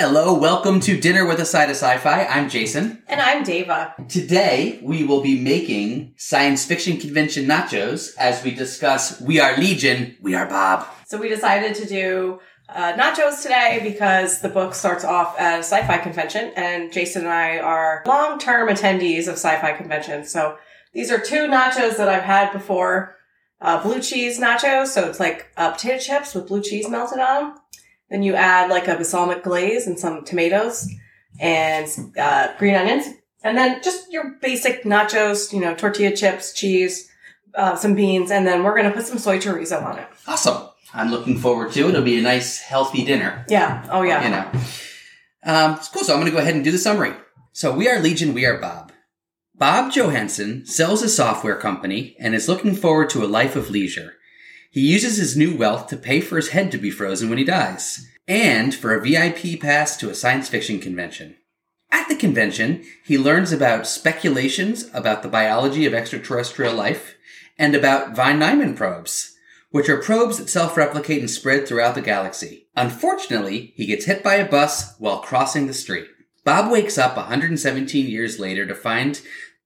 Hello, welcome to Dinner with a Side of Sci-Fi. I'm Jason. And I'm Deva. Today, we will be making science fiction convention nachos as we discuss We Are Legion, We Are Bob. So we decided to do uh, nachos today because the book starts off at a sci-fi convention and Jason and I are long-term attendees of sci-fi conventions. So these are two nachos that I've had before. Uh, blue cheese nachos. So it's like uh, potato chips with blue cheese melted on them. Then you add like a balsamic glaze and some tomatoes and uh, green onions. And then just your basic nachos, you know, tortilla chips, cheese, uh, some beans, and then we're going to put some soy chorizo on it. Awesome. I'm looking forward to it. It'll be a nice, healthy dinner. Yeah. Oh, yeah. You know. Um, it's cool. So I'm going to go ahead and do the summary. So we are Legion, we are Bob. Bob Johansson sells a software company and is looking forward to a life of leisure. He uses his new wealth to pay for his head to be frozen when he dies, and for a VIP pass to a science fiction convention. At the convention, he learns about speculations about the biology of extraterrestrial life and about Von Neumann probes, which are probes that self-replicate and spread throughout the galaxy. Unfortunately, he gets hit by a bus while crossing the street. Bob wakes up 117 years later to find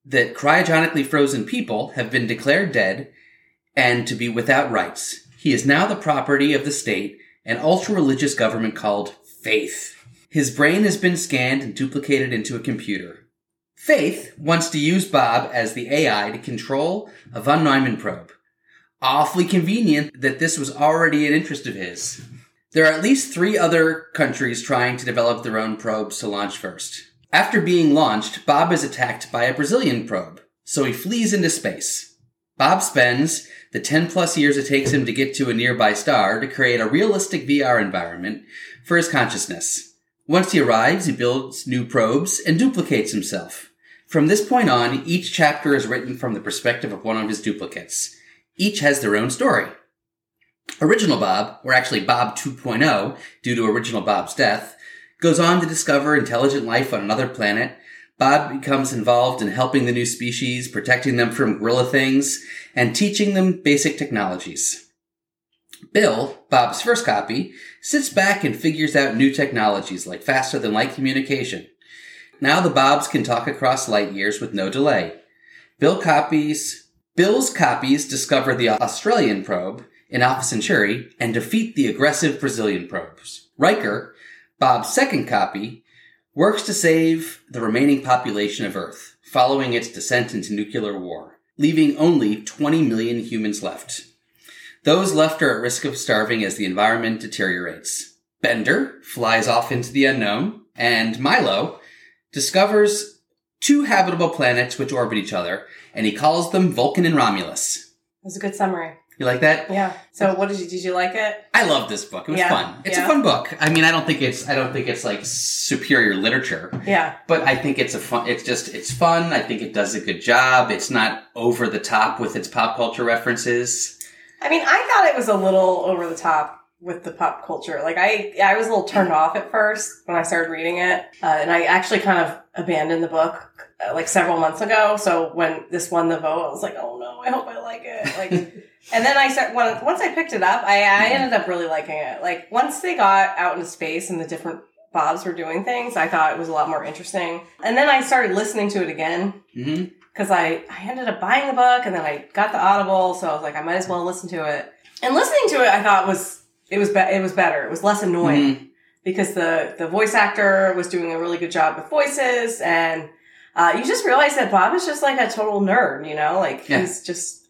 that cryogenically frozen people have been declared dead and to be without rights. He is now the property of the state, an ultra religious government called Faith. His brain has been scanned and duplicated into a computer. Faith wants to use Bob as the AI to control a von Neumann probe. Awfully convenient that this was already an interest of his. There are at least three other countries trying to develop their own probes to launch first. After being launched, Bob is attacked by a Brazilian probe, so he flees into space. Bob spends the 10 plus years it takes him to get to a nearby star to create a realistic VR environment for his consciousness. Once he arrives, he builds new probes and duplicates himself. From this point on, each chapter is written from the perspective of one of his duplicates. Each has their own story. Original Bob, or actually Bob 2.0, due to original Bob's death, goes on to discover intelligent life on another planet Bob becomes involved in helping the new species, protecting them from gorilla things, and teaching them basic technologies. Bill, Bob's first copy, sits back and figures out new technologies like faster than light communication. Now the Bobs can talk across light years with no delay. Bill copies, Bill's copies discover the Australian probe in Alpha Centauri and defeat the aggressive Brazilian probes. Riker, Bob's second copy, works to save the remaining population of Earth following its descent into nuclear war, leaving only 20 million humans left. Those left are at risk of starving as the environment deteriorates. Bender flies off into the unknown, and Milo discovers two habitable planets which orbit each other, and he calls them Vulcan and Romulus. That was a good summary. You like that? Yeah. So what did you did you like it? I love this book. It was Yeah. fun. It's Yeah. a fun book. I mean, I don't think it's I don't think it's like superior literature, Yeah. but I think it's a fun. It's just it's fun. I think it does a good job. It's not over the top with its pop culture references. I mean, I thought it was a little over the top with the pop culture. Like I, I was a little turned off at first when I started reading it, uh, and I actually kind of abandoned the book uh, like several months ago. So when this won the vote, I was like, oh no, I hope I like it. Like, and then I start when, once I picked it up, I, I mm-hmm. ended up really liking it. Like once they got out into space and the different Bobs were doing things, I thought it was a lot more interesting. And then I started listening to it again mm-hmm. because I, I ended up buying the book and then I got the Audible, so I was like, I might as well listen to it. And listening to it, I thought was it was be- it was better. It was less annoying mm-hmm. because the the voice actor was doing a really good job with voices, and uh, you just realize that Bob is just like a total nerd. You know, like Yeah. he's just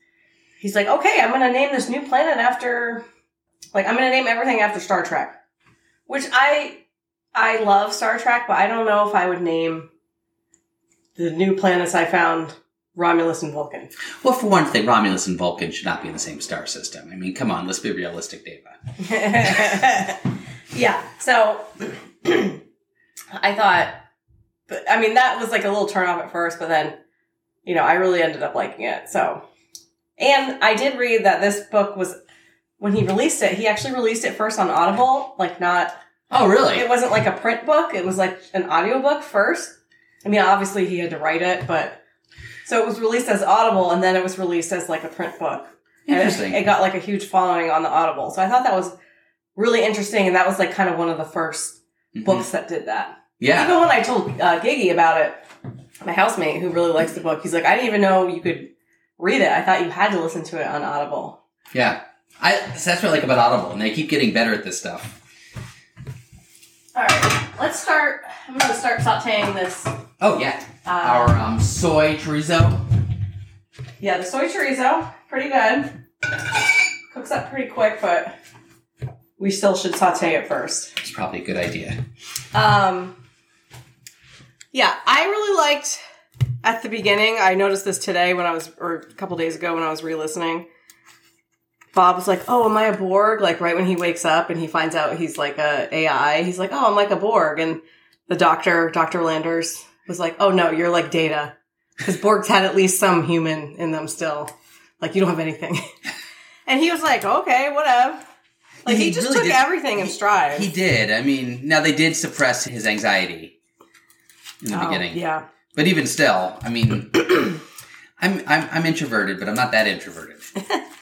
he's like, okay, I'm gonna name this new planet after like I'm gonna name everything after Star Trek, which I I love Star Trek, but I don't know if I would name the new planets I found Romulus and Vulcan. Well, for one thing, Romulus and Vulcan should not be in the same star system. I mean, come on, let's be realistic, Deva. yeah. So I thought, but I mean, that was like a little turn off at first, but then, you know, I really ended up liking it. So, and I did read that this book was, when he released it, he actually released it first on Audible, like not, Oh, really? it wasn't like a print book, it was like an audiobook first. I mean, obviously he had to write it, but so it was released as Audible and then it was released as like a print book. And it- Interesting. It, got like a huge following on the Audible. So I thought that was really interesting. And that was like kind of one of the first Mhm. books that did that. Yeah. Even when I told uh, Giggy about it, my housemate who really likes the book, he's like, I didn't even know you could read it. I thought you had to listen to it on Audible. Yeah. I, that's what I like about Audible, and they keep getting better at this stuff. All right, let's start. I'm going to start sauteing this. Oh, yeah. Uh, Our um, soy chorizo. yeah, the soy chorizo, pretty good. Cooks up pretty quick, but we still should saute it first. It's probably a good idea. Um, yeah, I really liked at the beginning. I noticed this today when I was, or a couple days ago when I was re-listening. Bob was like, "Oh, am I a Borg?" Like right when he wakes up and he finds out he's like a AI, he's like, "Oh, I'm like a Borg." And the doctor, Doctor Landers, was like, "Oh no, you're like Data," because Borgs had at least some human in them still. Like you don't have anything. and he was like, "Okay, whatever." Like he, He just really took did- everything in he- stride. He did. I mean, now they did suppress his anxiety in the Oh, beginning. yeah. But even still, I mean, I'm, I'm I'm introverted, but I'm not that introverted.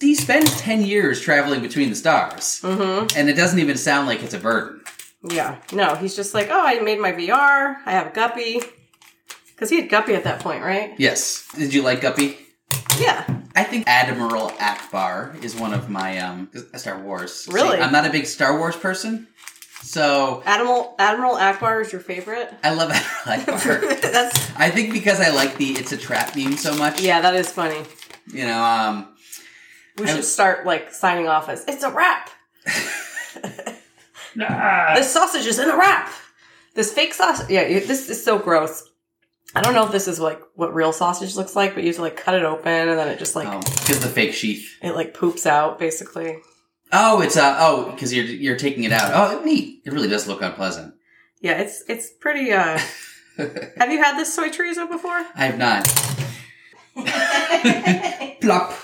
he spends ten years traveling between the stars, Mm-hmm. and it doesn't even sound like it's a burden. Yeah. No, he's just like, oh, I made my VR. I have GUPPI. Because he had GUPPI at that point, right? Yes. Did you like GUPPI? Yeah. I think Admiral Ackbar is one of my um Star Wars. See, Really? I'm not a big Star Wars person, so Admiral Admiral Ackbar is your favorite? I love Admiral Ackbar. That's I think because I like the "It's a Trap" meme so much. yeah, that is funny. You know, um, We I- should start like signing off as it's a wrap. Ah. This sausage is in a wrap. This fake sausage. Yeah, this is so gross. I don't know if this is like what real sausage looks like, but you have to like cut it open and then it just like oh, the fake sheath. it like poops out basically. Oh, it's uh oh because you're you're taking it out. Oh, neat. It really does look unpleasant. Yeah, it's it's pretty. uh Have you had this soy chorizo before? I have not. Plop.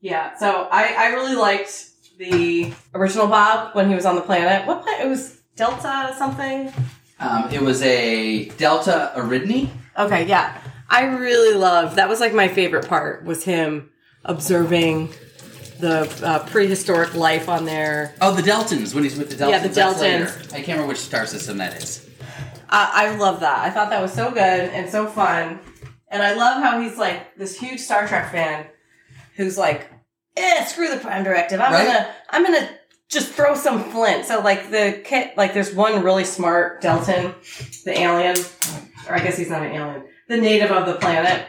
Yeah, so I, I really liked the original Bob when he was on the planet. What planet? It was Delta something? Um, it was a Delta Eridani. Okay, yeah. I really loved that was like my favorite part was him observing the uh, prehistoric life on there. Oh, the Deltons when he's with the Deltons. Yeah, the That's later. I can't remember which star system that is. I, I love that. I thought that was so good and so fun. And I love how he's like this huge Star Trek fan who's like, eh, screw the prime directive. I'm Right? gonna I'm gonna just throw some flint. So like the kid like there's one really smart Delton, the alien. Or I guess he's not an alien. The native of the planet.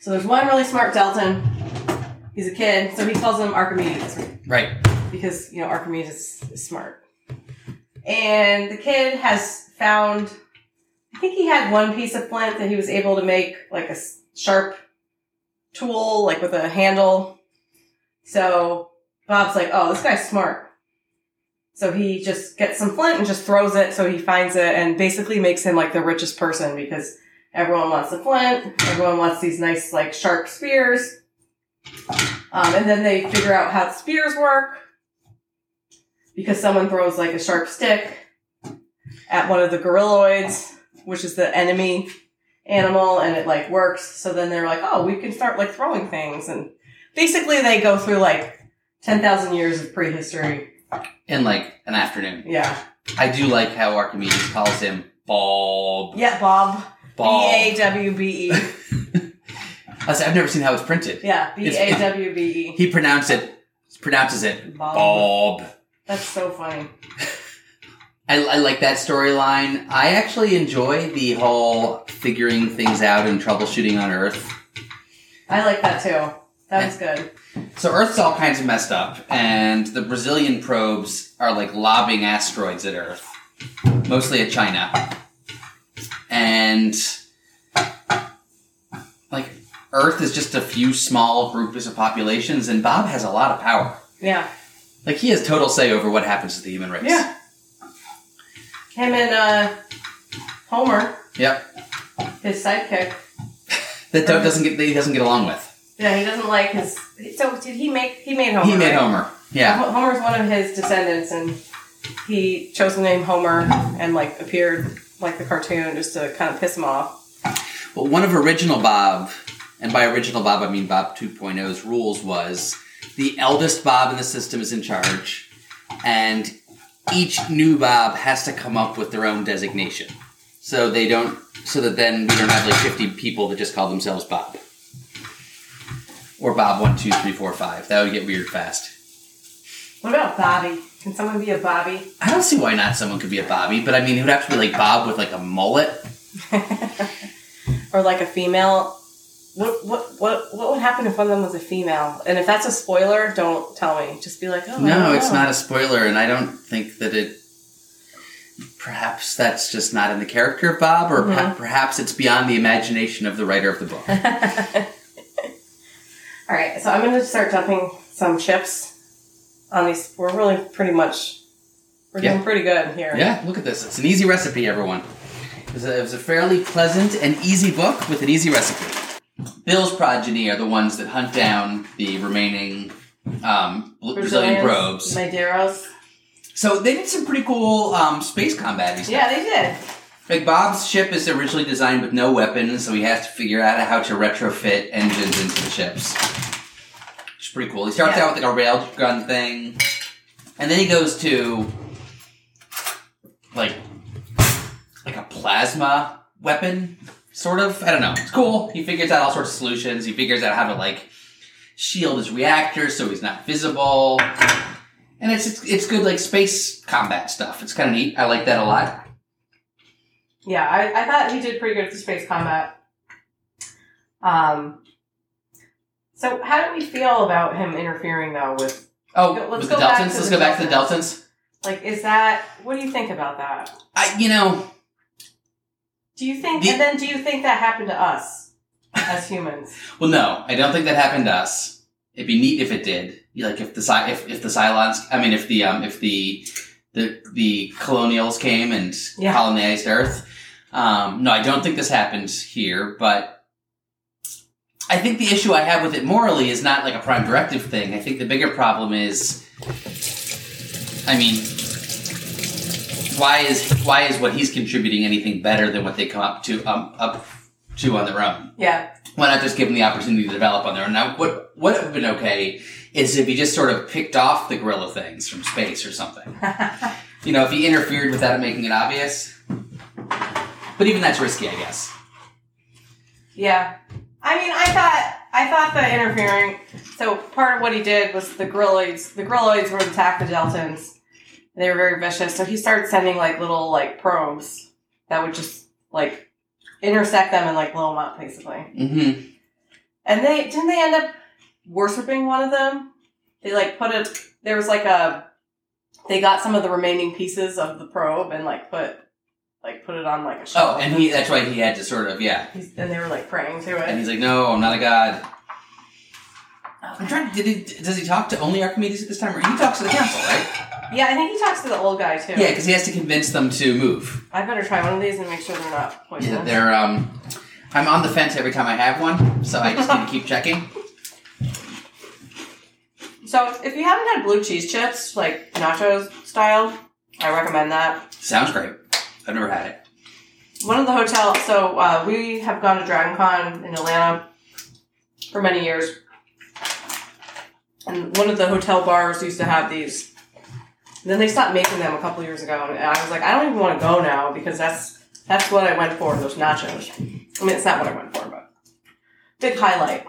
So there's one really smart Deltan. He's a kid, so he calls him Archimedes Right. because you know Archimedes is smart. And the kid has found. I think he had one piece of flint that he was able to make like a sharp tool, like with a handle. So Bob's like, "Oh, this guy's smart." So he just gets some flint and just throws it. So he finds it and basically makes him like the richest person because everyone wants the flint. Everyone wants these nice like sharp spears. Um, and then they figure out how the spears work because someone throws like a sharp stick at one of the gorilloids, which is the enemy animal, and it like works. So then they're like, oh, we can start like throwing things. And basically they go through like 10,000 years of prehistory. In like an afternoon. Yeah. I do like how Archimedes calls him Bob. Yeah, Bob. B. A W B E. I said, I've never seen how it's printed. Yeah, B A W B E. He pronounced it. Pronounces it Bob. Bob. That's so funny. I, I like that storyline. I actually enjoy the whole figuring things out and troubleshooting on Earth. I like that too. That was good. So Earth's all kinds of messed up, and the Brazilian probes are like lobbing asteroids at Earth, mostly at China. And Earth is just a few small groups of populations, and Bob has a lot of power. Yeah. Like he has total say over what happens to the human race. Yeah. Him and uh, Homer, Yep. his sidekick. That Doug doesn't get that he doesn't get along with. Yeah, he doesn't like his. So did he make? He made Homer. he made right? Homer. Yeah. Ho- Homer's one of his descendants, and he chose the name Homer and like appeared like the cartoon just to kind of piss him off. Well, one of original Bob, and by original Bob I mean Bob 2.0's rules was the eldest Bob in the system is in charge, and each new Bob has to come up with their own designation. So they don't, so that then we don't have like 50 people that just call themselves Bob. Or Bob 1, 2, 3, 4, 5. That would get weird fast. What about Bobby? Can someone be a Bobby? I don't see why not someone could be a Bobby, but I mean, it would have to be like Bob with like a mullet. or like a female. What what what what would happen if one of them was a female? And if that's a spoiler, don't tell me. Just be like, oh, No, it's not a spoiler, and I don't think that it. Perhaps that's just not in the character of Bob, or Mhm. perhaps it's beyond the imagination of the writer of the book. All right, so I'm going to start dumping some chips on these. We're really pretty much we're Yeah. doing pretty good here. yeah, look at this. It's an easy recipe, everyone. It was, a, it was a fairly pleasant and easy book with an easy recipe. Bill's progeny are the ones that hunt down the remaining um, Brazilian probes. Medeiros. So they did some pretty cool um, space combat stuff. Yeah, they did. Like Bob's ship is originally designed with no weapons, so he has to figure out how to retrofit engines into the ships. Which is pretty cool. He starts Yeah. out with like a railgun thing, and then he goes to like like a plasma weapon, sort of. I don't know. It's cool. He figures out all sorts of solutions. He figures out how to like shield his reactor so he's not visible. And it's it's, it's good like space combat stuff. It's kind of neat. I like that a lot. Yeah, I, I thought he did pretty good with the space combat. Um. So, how do we feel about him interfering though with Oh, let's with go the back Deltons. to Let's go back to the. Deltons. like is that what do you think about that? I, you know, Do you think The- and then do you think that happened to us as humans? well, no, I don't think that happened to us. It'd be neat if it did. Like if the if if the Cylons, I mean, if the um if the the the colonials came and Yeah. colonized Earth. Um, no, I don't think this happened here, but I think the issue I have with it morally is not like a prime directive thing. I think the bigger problem is, I mean, why is why is what he's contributing anything better than what they come up to um, up to on their own? Yeah. Why not just give them the opportunity to develop on their own? Now, what what would have been okay is if he just sort of picked off the gorilla things from space or something. You know, if he interfered without making it obvious. But even that's risky, I guess. Yeah. I mean, I thought I thought the interfering. So part of what he did was the gorilloids. The gorilloids were attack the Deltons. They were very vicious. So he started sending like little like probes that would just like intersect them and like blow them up, basically. Mm-hmm. And they didn't they end up worshiping one of them. They like put it. There was like a. They got some of the remaining pieces of the probe and like put, like put it on like a Oh, and he that's why he had to sort of yeah. He's, and they were like praying to it. And he's like, No, I'm not a god. I'm trying to did he does he talk to only Archimedes at this time or he talks to the council, right? Yeah, I think he talks to the old guy too. Yeah, because he has to convince them to move. I better try one of these and make sure they're not poisonous. Yeah, they're um I'm on the fence every time I have one, so I just need to keep checking. so if you haven't had blue cheese chips, like nachos style, I recommend that. Sounds great. I've never had it. One of the hotels, so uh, we have gone to Dragon Con in Atlanta for many years. And one of the hotel bars used to have these. And then they stopped making them a couple years ago, and I was like, I don't even want to go now because that's that's what I went for those nachos. I mean, it's not what I went for, but big highlight.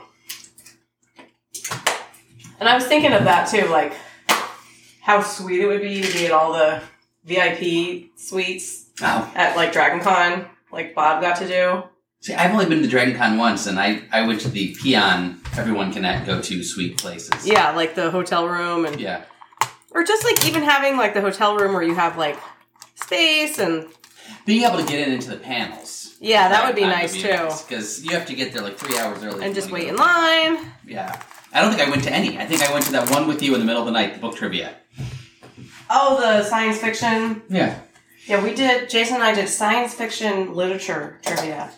And I was thinking of that too, like how sweet it would be to be at all the VIP suites Oh. at like Dragon Con, like Bob got to do. See, I've only been to Dragon Con once, and I, I went to the Peon Everyone Can Go To suite places. Yeah, like the hotel room and Yeah. Or just like even having like the hotel room where you have like space and Being able to get in into the panels. yeah, that would be nice too. Because you have to get there like three hours early. And just wait in line. Yeah. I don't think I went to any. I think I went to that one with you in the middle of the night, the book trivia. Oh, the science fiction. Yeah. Yeah, we did. Jason and I did science fiction literature trivia,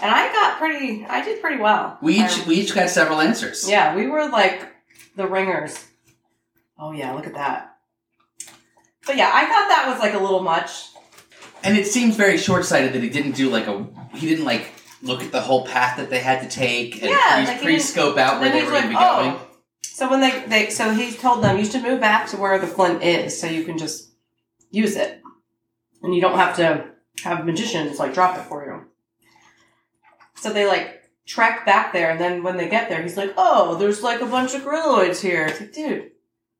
and I got pretty. I did pretty well. We each I- we each got several answers. yeah, we were like the ringers. Oh yeah, look at that. But yeah, I thought that was like a little much. And it seems very short sighted that he didn't do like a he didn't like look at the whole path that they had to take and Yeah, pre, like pre-scope out where they were going to be oh. going. So when they, they so he told them you should move back to where the flint is, so you can just use it. And you don't have to have magicians like drop it for you. So they like trek back there, and then when they get there, he's like, "Oh, there's like a bunch of gorilloids here." It's like, dude,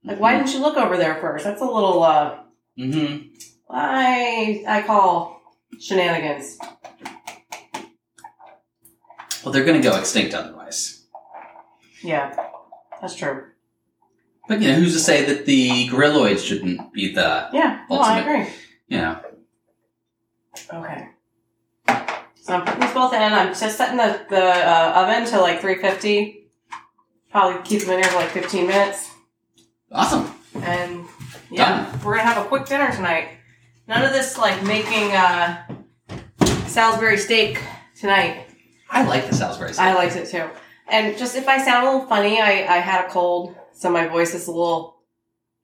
like, why didn't you look over there first? That's a little, uh, Mm-hmm. I I call shenanigans. Well, they're going to go extinct otherwise. Yeah, that's true. But you know, who's to say that the gorilloids shouldn't be the Yeah, no, I agree. you know? Okay. So I'm putting these both in. I'm just setting the, the uh, oven to like 350. Probably keep them in here for like 15 minutes. Awesome. And yeah, we're gonna have a quick dinner tonight. None of this like making uh, Salisbury steak tonight. I like the Salisbury steak. I liked it too. And just if I sound a little funny, I, I had a cold, so my voice is a little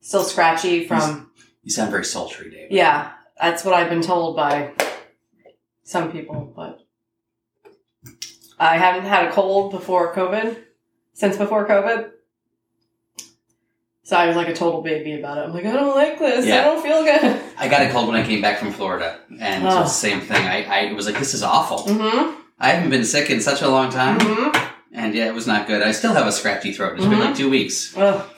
still scratchy from you sound very sultry, Dave. Yeah, that's what I've been told by some people, but I haven't had a cold before COVID, since before COVID. So I was like a total baby about it. I'm like, I don't like this. I don't feel good. I got a cold when I came back from Florida, and Oh. same thing. I, I was like, this is awful. Mm-hmm. I haven't been sick in such a long time, Mm-hmm. and yeah, it was not good. I still have a scratchy throat. It's been Mhm. like two weeks. Ugh.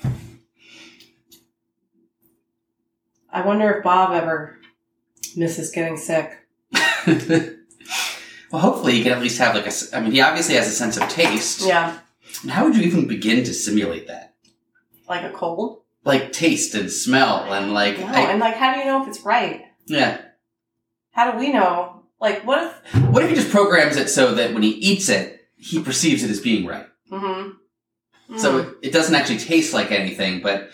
I wonder if Bob ever misses getting sick. well, hopefully, he can at least have like a. I mean, he obviously has a sense of taste. Yeah, And how would you even begin to simulate that? Like a cold. Like taste and smell and like. No, I- and like, how do you know if it's right? yeah. How do we know? Like, what if? What if he just programs it so that when he eats it, he perceives it as being right? Mm-hmm. So it, it doesn't actually taste like anything, but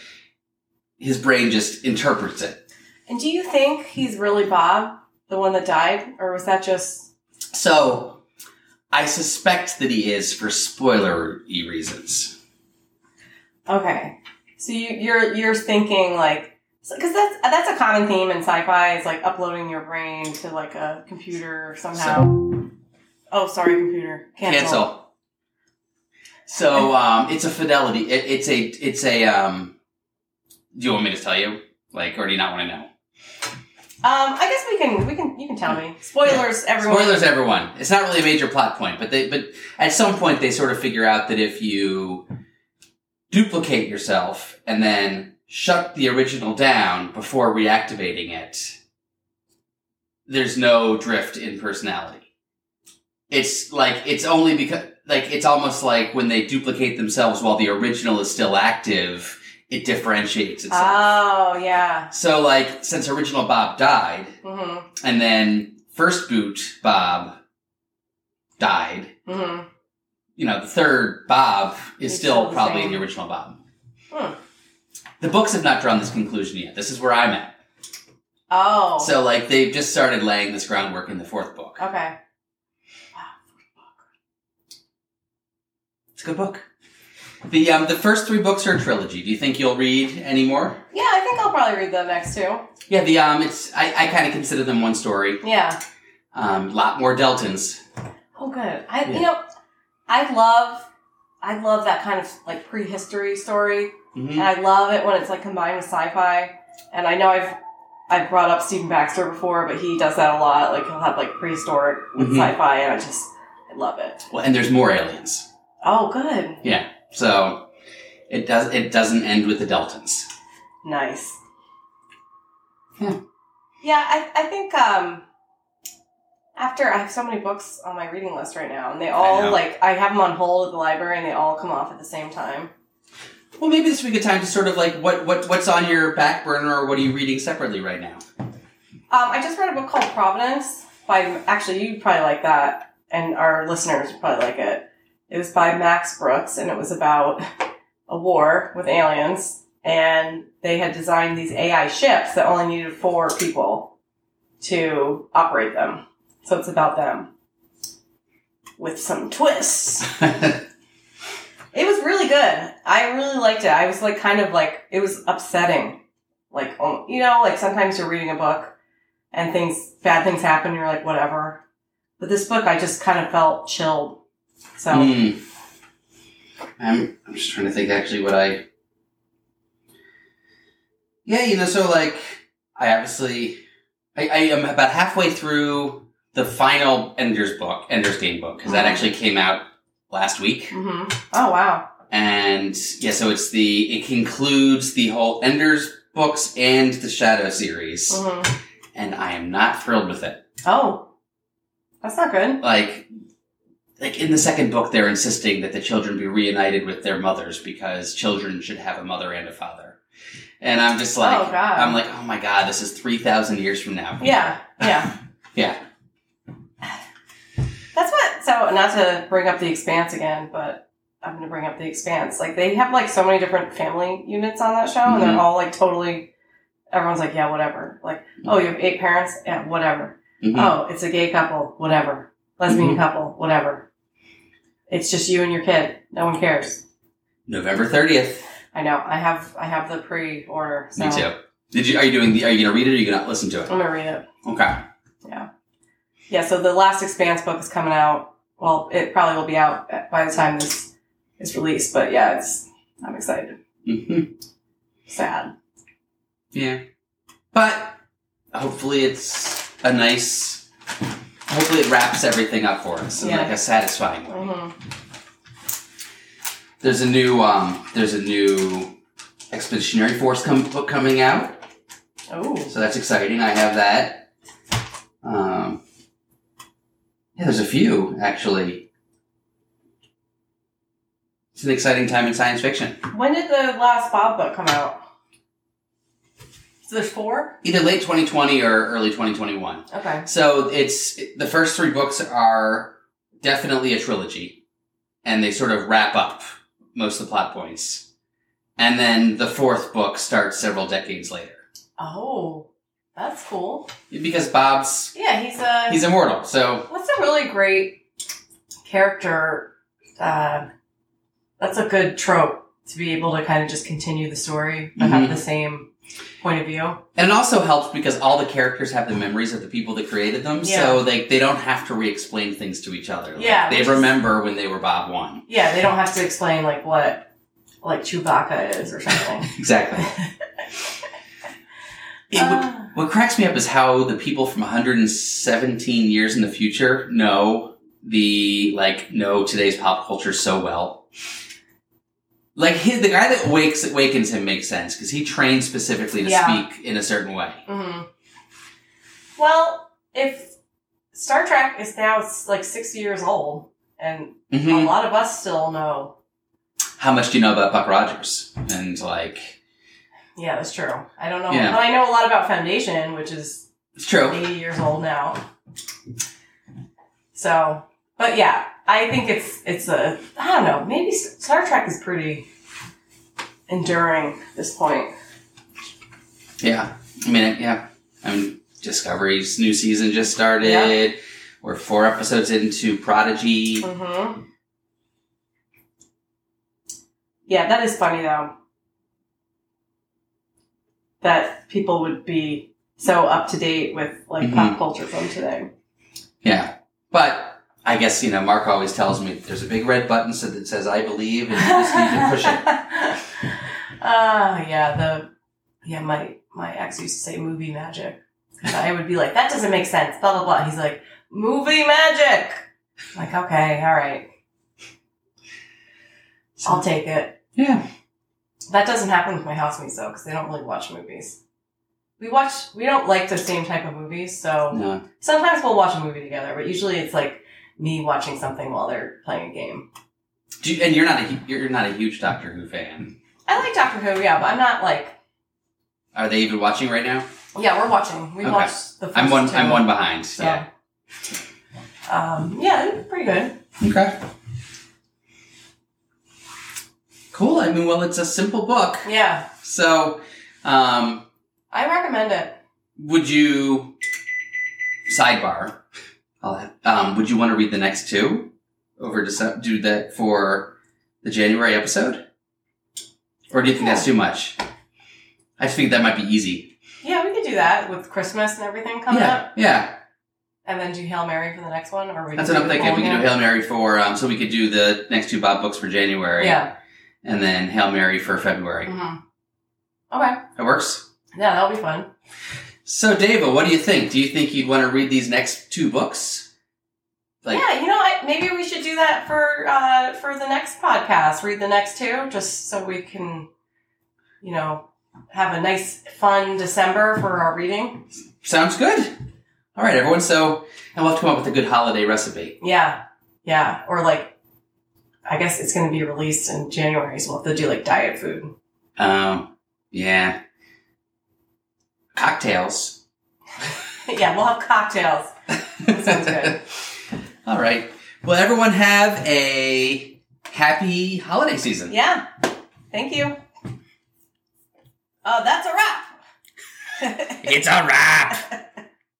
his brain just interprets it. And do you think he's really Bob, the one that died, or was that just? So I suspect that he is for spoiler-y reasons. Okay, so you, you're you're thinking like because that's that's a common theme in sci-fi is like uploading your brain to like a computer somehow. oh, sorry, computer. Cancel. Cancel. So um, it's a fidelity. It, it's a. It's a. Um, do you want me to tell you? Like, or do you not want to know? Um, I guess we can we can you can tell me spoilers. Everyone. Spoilers, everyone. It's not really a major plot point, but they. But at some point, they sort of figure out that if you duplicate yourself and then shut the original down before reactivating it, there's no drift in personality. It's like it's only because like it's almost like when they duplicate themselves while the original is still active, it differentiates itself. Oh yeah. so like since original Bob died, Mm-hmm. and then first boot Bob died. Mm-hmm. You know, the third Bob is still probably the original Bob. Hmm. The books have not drawn this conclusion yet. This is where I'm at. Oh. So like they've just started laying this groundwork in the fourth book. okay. It's a good book. The um the first three books are a trilogy. Do you think you'll read any more? Yeah, I think I'll probably read the next two. Yeah, the um it's I, I kinda consider them one story. Yeah. Um a lot more Deltons. Oh, good. I Yeah. you know, I love, I love that kind of like prehistory story, Mhm. and I love it when it's like combined with sci-fi. And I know I've I've brought up Stephen Baxter before, but he does that a lot. Like he'll have like prehistoric with Mhm. sci-fi, and I just I love it. Well and there's more aliens. Oh, good, Yeah. So it does it doesn't end with the Deltons. nice. Yeah. Yeah, I I think um. After I have so many books on my reading list right now, and they all like I have them on hold at the library, and they all come off at the same time. Well, maybe this would be a good time to sort of like what what what's on your back burner, or what are you reading separately right now? Um, I just read a book called Providence by actually you probably like that, and our listeners probably like it. It was by Max Brooks, and it was about a war with aliens, and they had designed these AI ships that only needed four people to operate them. So it's about them with some twists. It was really good. I really liked it. I was like kind of like it was upsetting. Like oh, you know, like sometimes you're reading a book and things bad things happen, you're like, whatever. But this book I just kind of felt chilled. So Hmm. I'm I'm just trying to think actually what I. Yeah, you know, so like I obviously, I, I am about halfway through the final Ender's book, Ender's Game book, because that Mhm. actually came out last week. hmm Oh wow. And yeah, so it's the, it concludes the whole Ender's books and the Shadow series. hmm And I am not thrilled with it. Oh, that's not good. Like, like in the second book, they're insisting that the children be reunited with their mothers because children should have a mother and a father. And I'm just like, Oh, God. I'm like, oh my god, this is 3,000 years from now. Yeah, yeah. Yeah. That's. So, not to bring up the Expanse again, but I'm going to bring up the Expanse. Like they have like so many different family units on that show, and Mhm. they're all like totally. Everyone's like, yeah, whatever. Like, oh, you have eight parents, yeah, whatever. Mhm. Oh, it's a gay couple, whatever. Lesbian Mhm. couple, whatever. It's just you and your kid. No one cares. November 30th. I know. I have I have the pre-order. So Me too. Did you, are you doing the, are you gonna read it or are you gonna listen to it? I'm gonna read it. Okay. Yeah. Yeah. So the last Expanse book is coming out. Well, it probably will be out by the time this is released. But yeah, it's. I'm excited. hmm Sad. Yeah. But hopefully it's a nice, hopefully it wraps everything up for us in Yeah. like a satisfying way. hmm There's a new, um, there's a new Expeditionary Force com- book coming out. Oh. So that's exciting. I have that. Um, yeah, there's a few actually. It's an exciting time in science fiction. When did the last Bob book come out? So there's four. Either late 2020 or early 2021. Okay. So it's the first three books are definitely a trilogy, and they sort of wrap up most of the plot points. And then the fourth book starts several decades later Oh, that's cool. because Bob's Yeah, he's a. he's immortal. So What's a really great character? Uh, that's a good trope to be able to kind of just continue the story but have Mhm. the same point of view. And it also helps because all the characters have the memories of the people that created them, so they they don't have to re-explain things to each other. Like, Yeah, they which is- remember when they were Bob one. Yeah, they don't have to explain like what like Chewbacca is or something. Exactly. It would- Ah. what cracks me up is how the people from 117 years in the future know the like know today's pop culture so well. Like his, the guy that wakes awakens him makes sense because he trained specifically to Yeah. speak in a certain way. Mhm. Well, if Star Trek is now like six years old, and a Mhm. lot of us still know. How much do you know about Buck Rogers? And like, Yeah, that's true. I don't know, Yeah. but I know a lot about Foundation, which is it's true. 80 years old now. So, but yeah, I think it's it's a I don't know. Maybe Star Trek is pretty enduring at this point. Yeah. I mean, yeah. I mean, Discovery's new season just started. Yeah. We're four episodes into Prodigy. Mm-hmm. Yeah, that is funny though. That people would be so up to date with like pop culture from today. Yeah. But I guess, you know, Mark always tells me there's a big red button so that says I believe and you just need to push it. Ah, yeah, the yeah, my my ex used to say movie magic. And I would be like, that doesn't make sense, blah blah blah. He's like, movie magic. I'm like, okay, all right. I'll take it. Yeah. That doesn't happen with my housemates though, because they don't really watch movies. We watch we don't like the same type of movies, so No. sometimes we'll watch a movie together, but usually it's like me watching something while they're playing a game. Do you, and you're not a hu- you're not a huge Doctor Who fan. I like Doctor Who, yeah, but I'm not like Are they even watching right now? yeah, we're watching. We Okay. watched the first I'm one. two. I'm one behind. So, Yeah. um, yeah, pretty good. Okay. Cool. I mean, well, it's a simple book. Yeah, So, um, I recommend it. would you sidebar? I'll, um, would you want to read the next two over to do that for the January episode, or do you think that's too much? I just think that might be easy. Yeah, we could do that with Christmas and everything coming yeah, up, yeah. and then do Hail Mary for the next one, or we That's what I'm thinking. We can do? Hail Mary for, um, so we could do the next two Bob books for January, Yeah. And then Hail Mary for February. hmm Okay. It works. Yeah, that'll be fun. So, Dava, what do you think? Do you think you'd want to read these next two books? Like, yeah, you know, I, maybe we should do that for uh, for the next podcast. Read the next two, just so we can, you know, have a nice, fun December for our reading. sounds good. All right, everyone. So, and we'll have to come up with a good holiday recipe. Yeah, yeah, or like, I guess it's going to be released in January, so we'll have to do like diet food. Um, yeah. Cocktails. yeah, we'll have cocktails. Sounds good. All right. Well, everyone have a happy holiday season. Yeah, thank you. Oh, that's a wrap. It's a wrap.